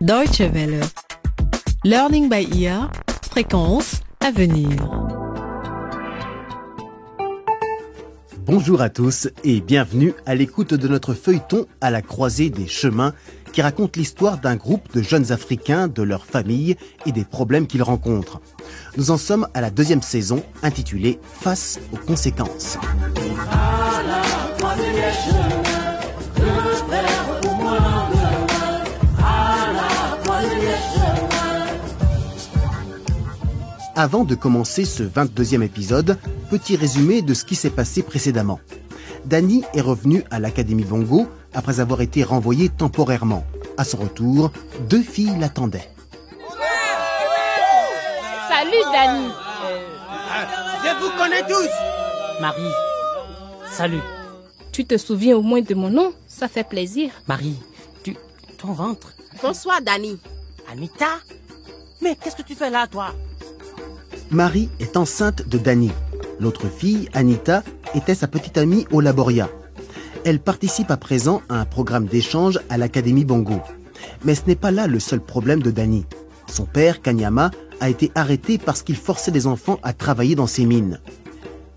Deutsche Welle. Learning by ear. Fréquence à venir. Bonjour à tous et bienvenue à l'écoute de notre feuilleton à la croisée des chemins qui raconte l'histoire d'un groupe de jeunes Africains, de leur famille et des problèmes qu'ils rencontrent. Nous en sommes à la deuxième saison intitulée Face aux conséquences. Avant de commencer ce 22e épisode, petit résumé de ce qui s'est passé précédemment. Danny est revenu à l'Académie Bongo après avoir été renvoyé temporairement. À son retour, deux filles l'attendaient. Salut Danny Je vous connais tous Marie, salut. Tu te souviens au moins de mon nom? Ça fait plaisir. Marie, tu... ton ventre. Bonsoir, Danny. Anita? Mais qu'est-ce que tu fais là, toi? Marie est enceinte de Danny. L'autre fille, Anita, était sa petite amie au Laboria. Elle participe à présent à un programme d'échange à l'Académie Bongo. Mais ce n'est pas là le seul problème de Danny. Son père, Kanyama, a été arrêté parce qu'il forçait les enfants à travailler dans ses mines.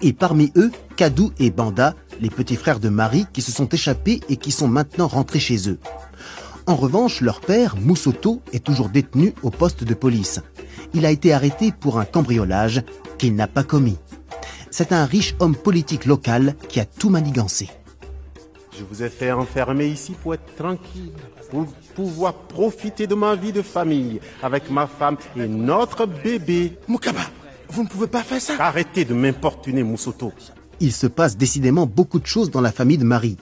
Et parmi eux, Kadou et Banda, les petits frères de Marie qui se sont échappés et qui sont maintenant rentrés chez eux. En revanche, leur père, Moussoto, est toujours détenu au poste de police. Il a été arrêté pour un cambriolage qu'il n'a pas commis. C'est un riche homme politique local qui a tout manigancé. Je vous ai fait enfermer ici pour être tranquille, pour pouvoir profiter de ma vie de famille avec ma femme et notre bébé. Moukaba, vous ne pouvez pas faire ça Arrêtez de m'importuner, Moussoto. Il se passe décidément beaucoup de choses dans la famille de Marie.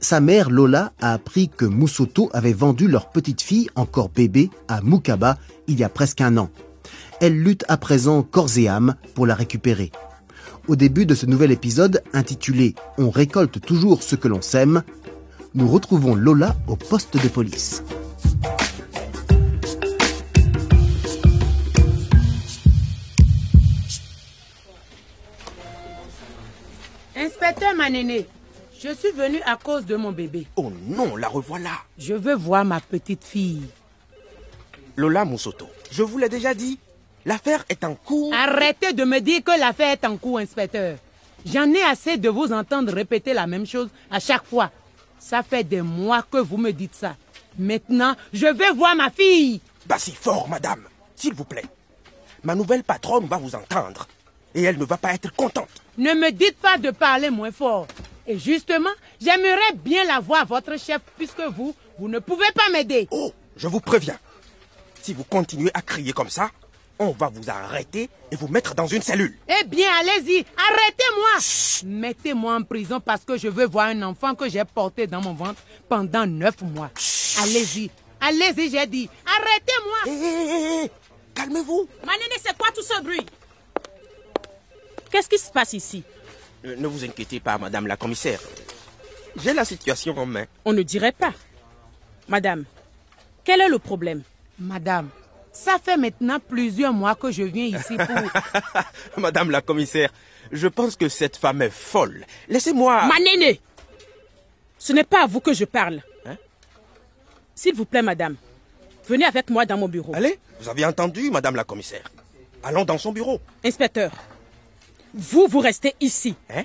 Sa mère Lola a appris que Moussoto avait vendu leur petite fille, encore bébé, à Moukaba il y a presque un an. Elle lutte à présent corps et âme pour la récupérer. Au début de ce nouvel épisode intitulé On récolte toujours ce que l'on sème, nous retrouvons Lola au poste de police. Inspecteur Manéné, je suis venu à cause de mon bébé. Oh non, la revoilà Je veux voir ma petite fille. Lola Moussoto, je vous l'ai déjà dit, l'affaire est en cours. Arrêtez de me dire que l'affaire est en cours, inspecteur. J'en ai assez de vous entendre répéter la même chose à chaque fois. Ça fait des mois que vous me dites ça. Maintenant, je veux voir ma fille. Pas si fort, madame, s'il vous plaît. Ma nouvelle patronne va vous entendre. Et elle ne va pas être contente. Ne me dites pas de parler moins fort. Et justement, j'aimerais bien la voir, votre chef, puisque vous, vous ne pouvez pas m'aider. Oh, je vous préviens. Si vous continuez à crier comme ça, on va vous arrêter et vous mettre dans une cellule. Eh bien, allez-y, arrêtez-moi. Mettez-moi en prison parce que je veux voir un enfant que j'ai porté dans mon ventre pendant neuf mois. Allez-y, allez-y, j'ai dit. Arrêtez-moi. Hé, hé, hé, hé, calmez-vous. Manéné, c'est quoi tout ce bruit? Qu'est-ce qui se passe ici? Ne vous inquiétez pas, madame la commissaire. J'ai la situation en main. On ne dirait pas. Madame, quel est le problème? Madame, ça fait maintenant plusieurs mois que je viens ici pour... madame la commissaire, je pense que cette femme est folle. Laissez-moi... Manéné Ce n'est pas à vous que je parle. Hein? S'il vous plaît, madame, venez avec moi dans mon bureau. Allez, vous avez entendu, madame la commissaire. Allons dans son bureau. Inspecteur, vous, vous restez ici. Hein?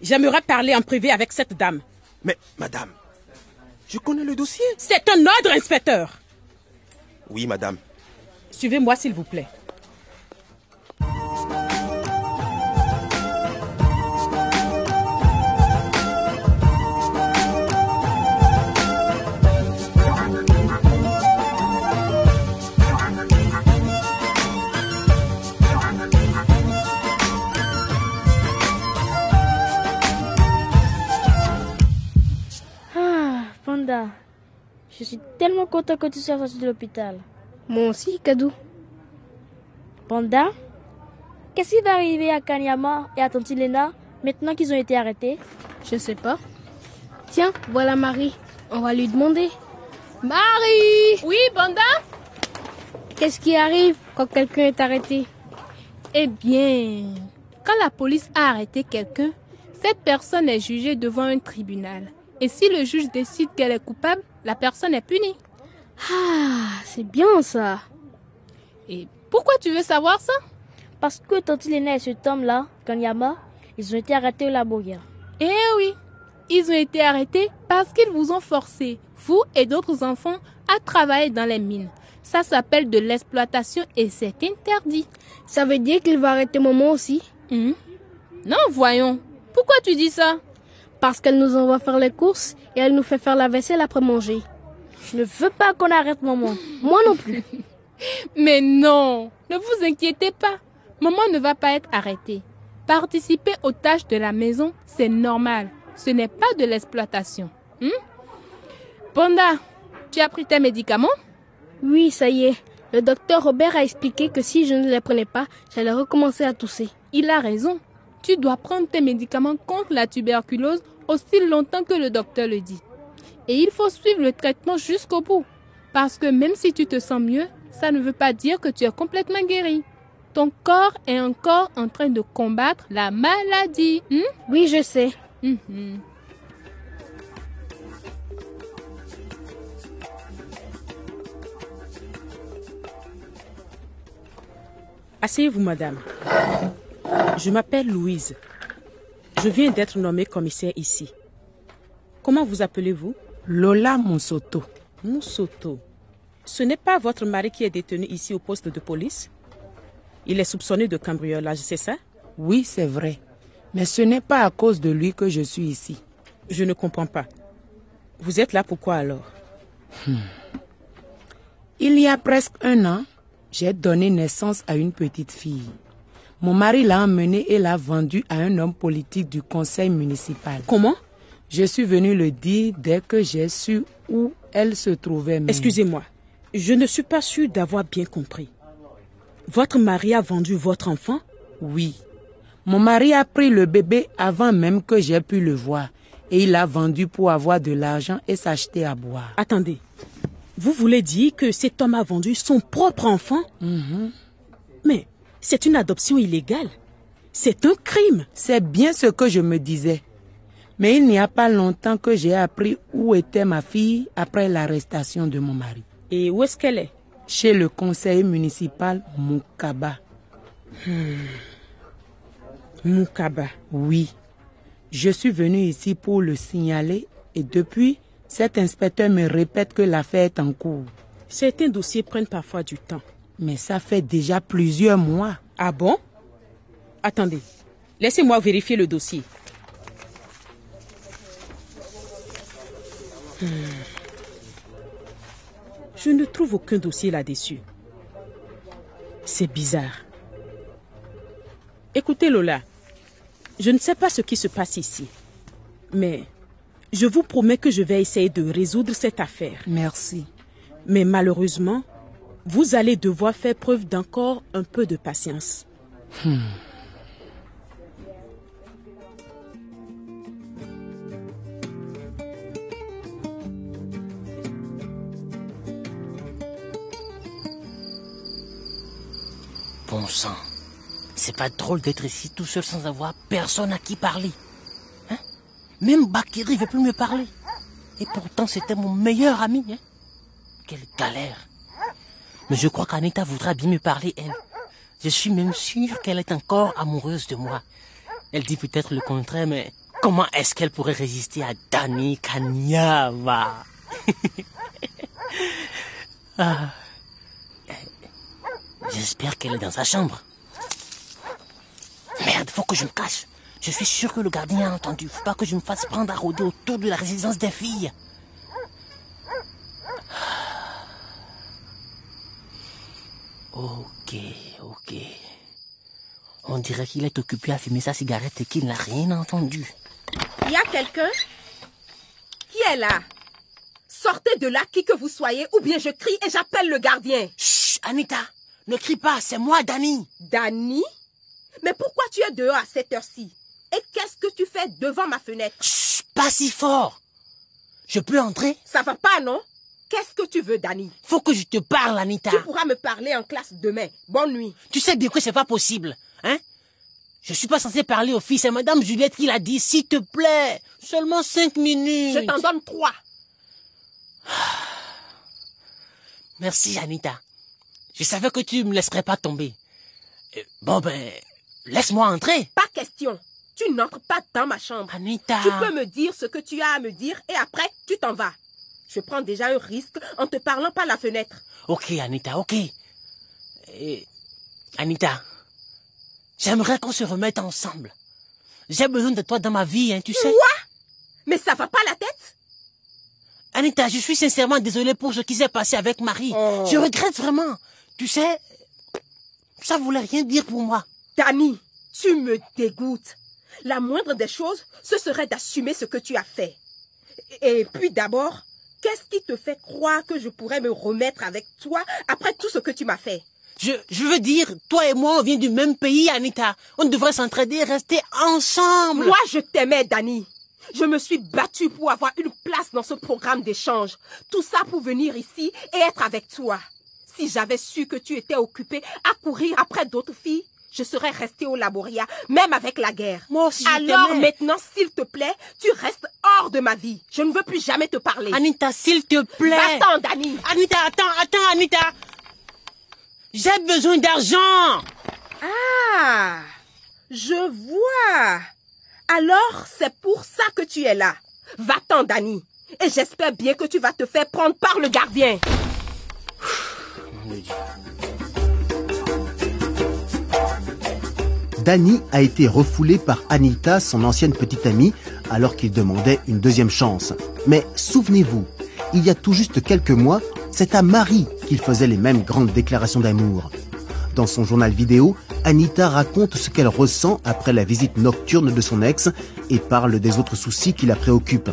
J'aimerais parler en privé avec cette dame. Mais, madame, je connais le dossier. C'est un ordre, inspecteur. Oui, madame. Suivez-moi, s'il vous plaît. Je suis tellement content que tu sois sorti de l'hôpital. Moi aussi, Kadou. Panda, qu'est-ce qui va arriver à Kanyama et à Tante Lena maintenant qu'ils ont été arrêtés? Je sais pas. Tiens, voilà Marie. On va lui demander. Marie Oui, Banda Qu'est-ce qui arrive quand quelqu'un est arrêté? Eh bien, quand la police a arrêté quelqu'un, cette personne est jugée devant un tribunal. Et si le juge décide qu'elle est coupable, la personne est punie. Ah, c'est bien ça. Et pourquoi tu veux savoir ça? Parce que Tante Lena et cet homme-là, Kanyama, ils ont été arrêtés au Laboria. Eh oui, ils ont été arrêtés parce qu'ils vous ont forcé, vous et d'autres enfants, à travailler dans les mines. Ça s'appelle de l'exploitation et c'est interdit. Ça veut dire qu'il va arrêter maman aussi? Hmm? Non, voyons. Pourquoi tu dis ça? Parce qu'elle nous envoie faire les courses et elle nous fait faire la vaisselle après manger. Je ne veux pas qu'on arrête maman. Moi non plus. Mais non, ne vous inquiétez pas. Maman ne va pas être arrêtée. Participer aux tâches de la maison, c'est normal. Ce n'est pas de l'exploitation. Hmm? Panda, tu as pris tes médicaments? Oui, ça y est. Le docteur Robert a expliqué que si je ne les prenais pas, j'allais recommencer à tousser. Il a raison. Tu dois prendre tes médicaments contre la tuberculose aussi longtemps que le docteur le dit. Et il faut suivre le traitement jusqu'au bout. Parce que même si tu te sens mieux, ça ne veut pas dire que tu es complètement guéri. Ton corps est encore en train de combattre la maladie. hmm? Oui, je sais. Mhm. Asseyez-vous, madame. Je m'appelle Louise. Je viens d'être nommée commissaire ici. Comment vous appelez-vous? Lola Monsoto. Moussoto. Ce n'est pas votre mari qui est détenu ici au poste de police? Il est soupçonné de cambriolage, c'est ça? Oui, c'est vrai. Mais ce n'est pas à cause de lui que je suis ici. Je ne comprends pas. Vous êtes là pourquoi alors? Il y a presque un an, j'ai donné naissance à une petite fille. Mon mari l'a emmenée et l'a vendue à un homme politique du conseil municipal. Comment? Je suis venu le dire dès que j'ai su où elle se trouvait. Excusez-moi, je ne suis pas sûre d'avoir bien compris. Votre mari a vendu votre enfant? Oui. Mon mari a pris le bébé avant même que j'ai pu le voir. Et il l'a vendu pour avoir de l'argent et s'acheter à boire. Attendez. Vous voulez dire que cet homme a vendu son propre enfant? Mais c'est une adoption illégale. C'est un crime. C'est bien ce que je me disais. Mais il n'y a pas longtemps que j'ai appris où était ma fille après l'arrestation de mon mari. Et où est-ce qu'elle est? Chez le conseiller municipal Moukaba. Moukaba. Oui. Je suis venu ici pour le signaler et depuis, cet inspecteur me répète que l'affaire est en cours. Certains dossiers prennent parfois du temps. Mais ça fait déjà plusieurs mois. Ah bon? Attendez. Laissez-moi vérifier le dossier. Hmm. Je ne trouve aucun dossier là-dessus. C'est bizarre. Écoutez Lola, je ne sais pas ce qui se passe ici, mais je vous promets que je vais essayer de résoudre cette affaire. Merci. Mais malheureusement, vous allez devoir faire preuve d'encore un peu de patience. Bon sang, c'est pas drôle d'être ici tout seul sans avoir personne à qui parler. Hein? Même Bakiri veut plus me parler. Et pourtant, c'était mon meilleur ami. Hein? Quelle galère. Mais je crois qu'Anita voudra bien me parler, elle. Je suis même sûr qu'elle est encore amoureuse de moi. Elle dit peut-être le contraire, mais comment est-ce qu'elle pourrait résister à Dani Kanyama Ah. J'espère qu'elle est dans sa chambre. Merde, faut que je me cache. Je suis sûr que le gardien a entendu. Faut pas que je me fasse prendre à rôder autour de la résidence des filles. Ok, ok. On dirait qu'il est occupé à fumer sa cigarette et qu'il n'a rien entendu. Il y a quelqu'un Qui est là Sortez de là, qui que vous soyez, ou bien je crie et j'appelle le gardien. Chut, Anita, ne crie pas, c'est moi, Danny. Danny Mais pourquoi tu es dehors à cette heure-ci? Et qu'est-ce que tu fais devant ma fenêtre? Chut, pas si fort. Je peux entrer? Ça va pas, non? Qu'est-ce que tu veux, Danny Faut que je te parle, Anita. Tu pourras me parler en classe demain. Bonne nuit. Tu sais bien que c'est pas possible, hein? Je suis pas censé parler aux filles, c'est Madame Juliette qui l'a dit, s'il te plaît. Seulement cinq minutes. Je t'en donne trois. Merci, Anita. Je savais que tu me laisserais pas tomber. Euh, Bon, ben, laisse-moi entrer. Pas question. Tu n'entres pas dans ma chambre. Anita. Tu peux me dire ce que tu as à me dire et après, tu t'en vas. Je prends déjà un risque en te parlant par la fenêtre. Ok, Anita, ok. Et, Anita, j'aimerais qu'on se remette ensemble. J'ai besoin de toi dans ma vie, hein, tu sais. Quoi Mais ça va pas la tête? Anita, je suis sincèrement désolé pour ce qui s'est passé avec Marie. Oh. Je regrette vraiment. Tu sais, ça voulait rien dire pour moi. Dani, tu me dégoûtes. La moindre des choses, ce serait d'assumer ce que tu as fait. Et puis d'abord, qu'est-ce qui te fait croire que je pourrais me remettre avec toi après tout ce que tu m'as fait? Je, je veux dire, toi et moi, on vient du même pays, Anita. On devrait s'entraider et rester ensemble. Moi, je t'aimais, Dani. Je me suis battue pour avoir une place dans ce programme d'échange. Tout ça pour venir ici et être avec toi. Si j'avais su que tu étais occupé à courir après d'autres filles, je serais restée au laboria, même avec la guerre. Moi aussi, je Alors maintenant, s'il te plaît, tu restes hors de ma vie. Je ne veux plus jamais te parler. Anita, s'il te plaît. Va-t'en, Dani. Anita, attends, attends, Anita. J'ai besoin d'argent. Ah, je vois. Alors, c'est pour ça que tu es là. Va-t'en, Dani. Et j'espère bien que tu vas te faire prendre par le gardien. Danny a été refoulé par Anita, son ancienne petite amie, alors qu'il demandait une deuxième chance. Mais souvenez-vous, il y a tout juste quelques mois, c'est à Marie qu'il faisait les mêmes grandes déclarations d'amour. Dans son journal vidéo, Anita raconte ce qu'elle ressent après la visite nocturne de son ex et parle des autres soucis qui la préoccupent.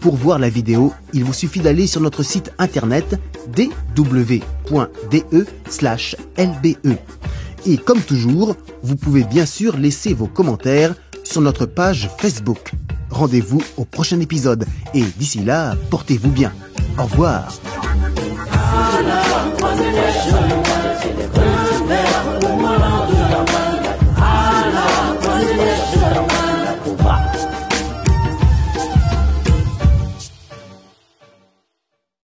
Pour voir la vidéo, il vous suffit d'aller sur notre site internet dw.de/lbe. Et comme toujours, vous pouvez bien sûr laisser vos commentaires sur notre page Facebook. Rendez-vous au prochain épisode et d'ici là, portez-vous bien. Au revoir.